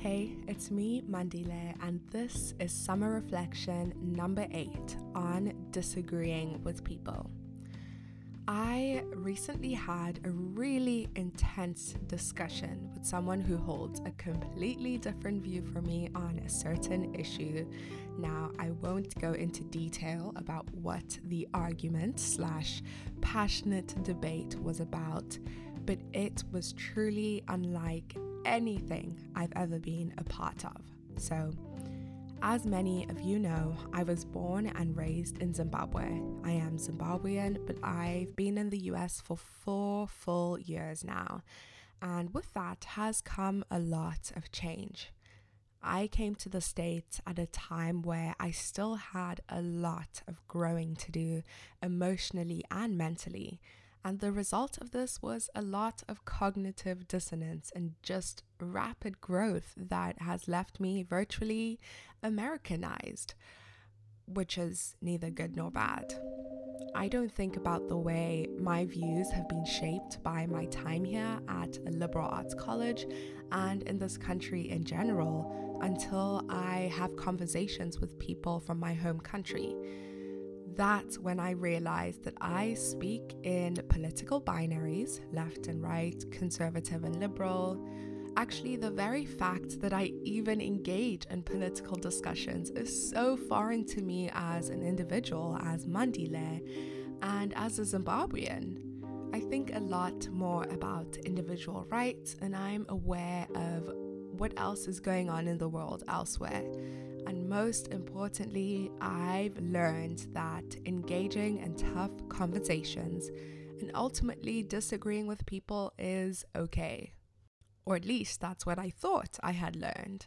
Hey, it's me, Mandile, and this is Summer Reflection number eight on disagreeing with people. I recently had a really intense discussion with someone who holds a completely different view from me on a certain issue. Now, I won't go into detail about what the argument slash passionate debate was about, but it was truly unlike anything I've ever been a part of. So, as many of you know, I was born and raised in Zimbabwe. I am Zimbabwean, but I've been in the US for four full years now. And with that has come a lot of change. I came to the States at a time where I still had a lot of growing to do emotionally and mentally. And the result of this was a lot of cognitive dissonance and just rapid growth that has left me virtually Americanized, which is neither good nor bad. I don't think about the way my views have been shaped by my time here at a liberal arts college and in this country in general until I have conversations with people from my home country that's when I realized that I speak in political binaries left and right, conservative and liberal. Actually, the very fact that I even engage in political discussions is so foreign to me as an individual, as Mandile, and as a Zimbabwean. I think a lot more about individual rights, and I'm aware of what else is going on in the world elsewhere. And most importantly, I've learned that engaging in tough conversations and ultimately disagreeing with people is okay. Or at least that's what I thought I had learned.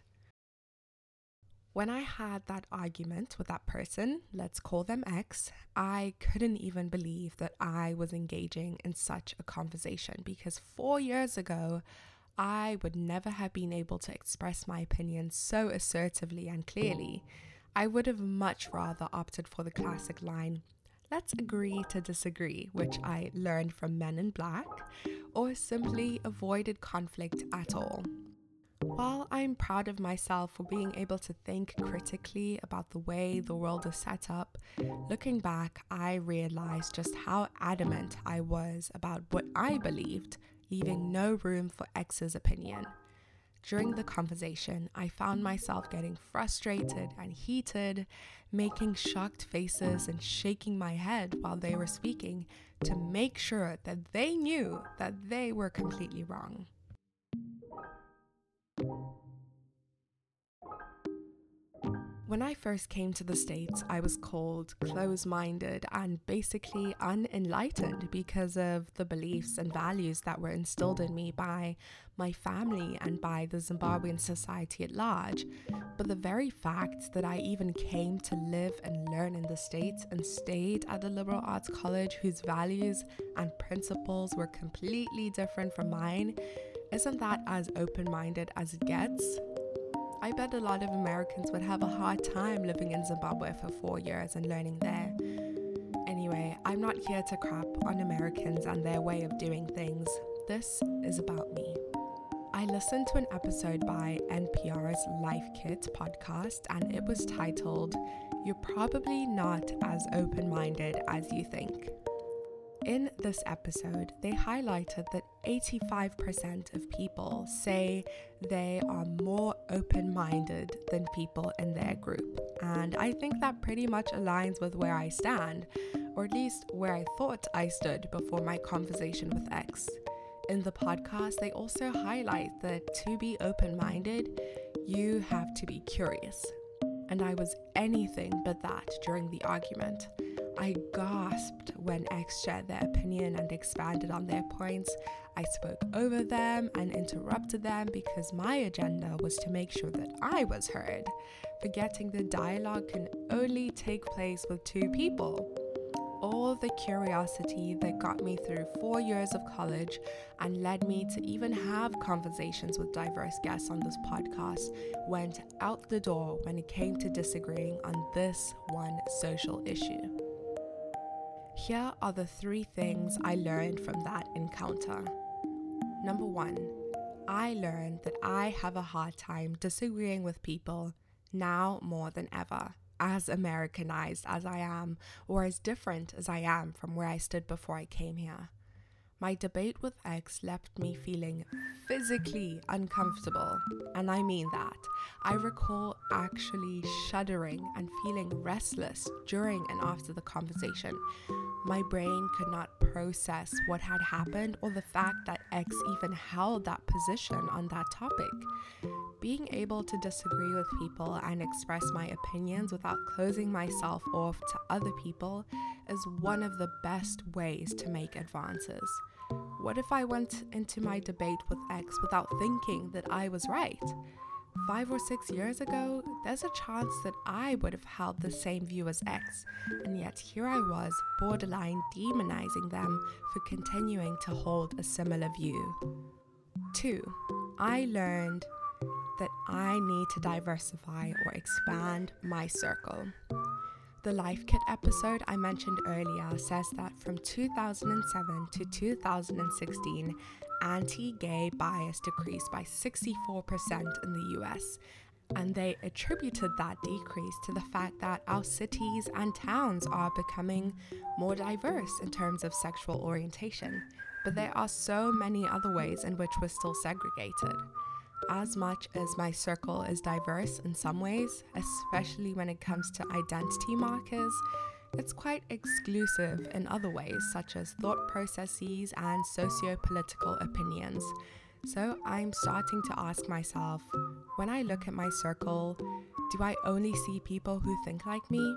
When I had that argument with that person, let's call them X, I couldn't even believe that I was engaging in such a conversation because four years ago, I would never have been able to express my opinion so assertively and clearly. I would have much rather opted for the classic line, let's agree to disagree, which I learned from Men in Black, or simply avoided conflict at all. While I'm proud of myself for being able to think critically about the way the world is set up, looking back, I realized just how adamant I was about what I believed leaving mm. no room for X's opinion. During the conversation, I found myself getting frustrated and heated, making shocked faces and shaking my head while they were speaking to make sure that they knew that they were completely wrong. When I first came to the States, I was called close minded and basically unenlightened because of the beliefs and values that were instilled in me by my family and by the Zimbabwean society at large. But the very fact that I even came to live and learn in the States and stayed at a liberal arts college whose values and principles were completely different from mine, isn't that as open minded as it gets? I bet a lot of Americans would have a hard time living in Zimbabwe for four years and learning there. Anyway, I'm not here to crap on Americans and their way of doing things. This is about me. I listened to an episode by NPR's Life Kit podcast, and it was titled, You're Probably Not As Open Minded as You Think. In this episode, they highlighted that 85% of people say they are more open minded than people in their group. And I think that pretty much aligns with where I stand, or at least where I thought I stood before my conversation with X. In the podcast, they also highlight that to be open minded, you have to be curious. And I was anything but that during the argument. I gasped when X shared their opinion and expanded on their points. I spoke over them and interrupted them because my agenda was to make sure that I was heard, forgetting the dialogue can only take place with two people. All the curiosity that got me through four years of college and led me to even have conversations with diverse guests on this podcast went out the door when it came to disagreeing on this one social issue. Here are the three things I learned from that encounter. Number one, I learned that I have a hard time disagreeing with people now more than ever, as Americanized as I am, or as different as I am from where I stood before I came here. My debate with X left me feeling physically uncomfortable, and I mean that. I recall actually shuddering and feeling restless during and after the conversation. My brain could not process what had happened or the fact that X even held that position on that topic. Being able to disagree with people and express my opinions without closing myself off to other people is one of the best ways to make advances. What if I went into my debate with X without thinking that I was right? Five or six years ago, there's a chance that I would have held the same view as X, and yet here I was, borderline demonizing them for continuing to hold a similar view. 2. I learned that I need to diversify or expand my circle. The Life Kit episode I mentioned earlier says that from 2007 to 2016, anti gay bias decreased by 64% in the US. And they attributed that decrease to the fact that our cities and towns are becoming more diverse in terms of sexual orientation. But there are so many other ways in which we're still segregated as much as my circle is diverse in some ways, especially when it comes to identity markers, it's quite exclusive in other ways, such as thought processes and socio political opinions. So I'm starting to ask myself when I look at my circle, do I only see people who think like me?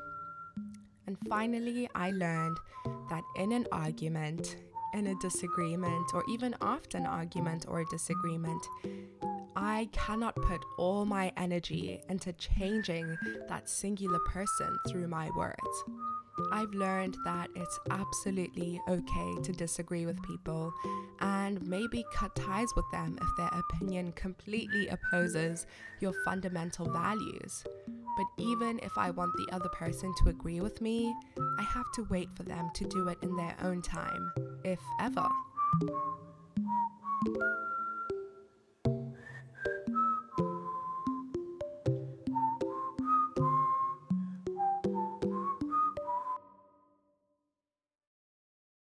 And finally, I learned that in an argument, in a disagreement, or even after an argument or a disagreement, I cannot put all my energy into changing that singular person through my words. I've learned that it's absolutely okay to disagree with people and maybe cut ties with them if their opinion completely opposes your fundamental values. But even if I want the other person to agree with me, I have to wait for them to do it in their own time, if ever.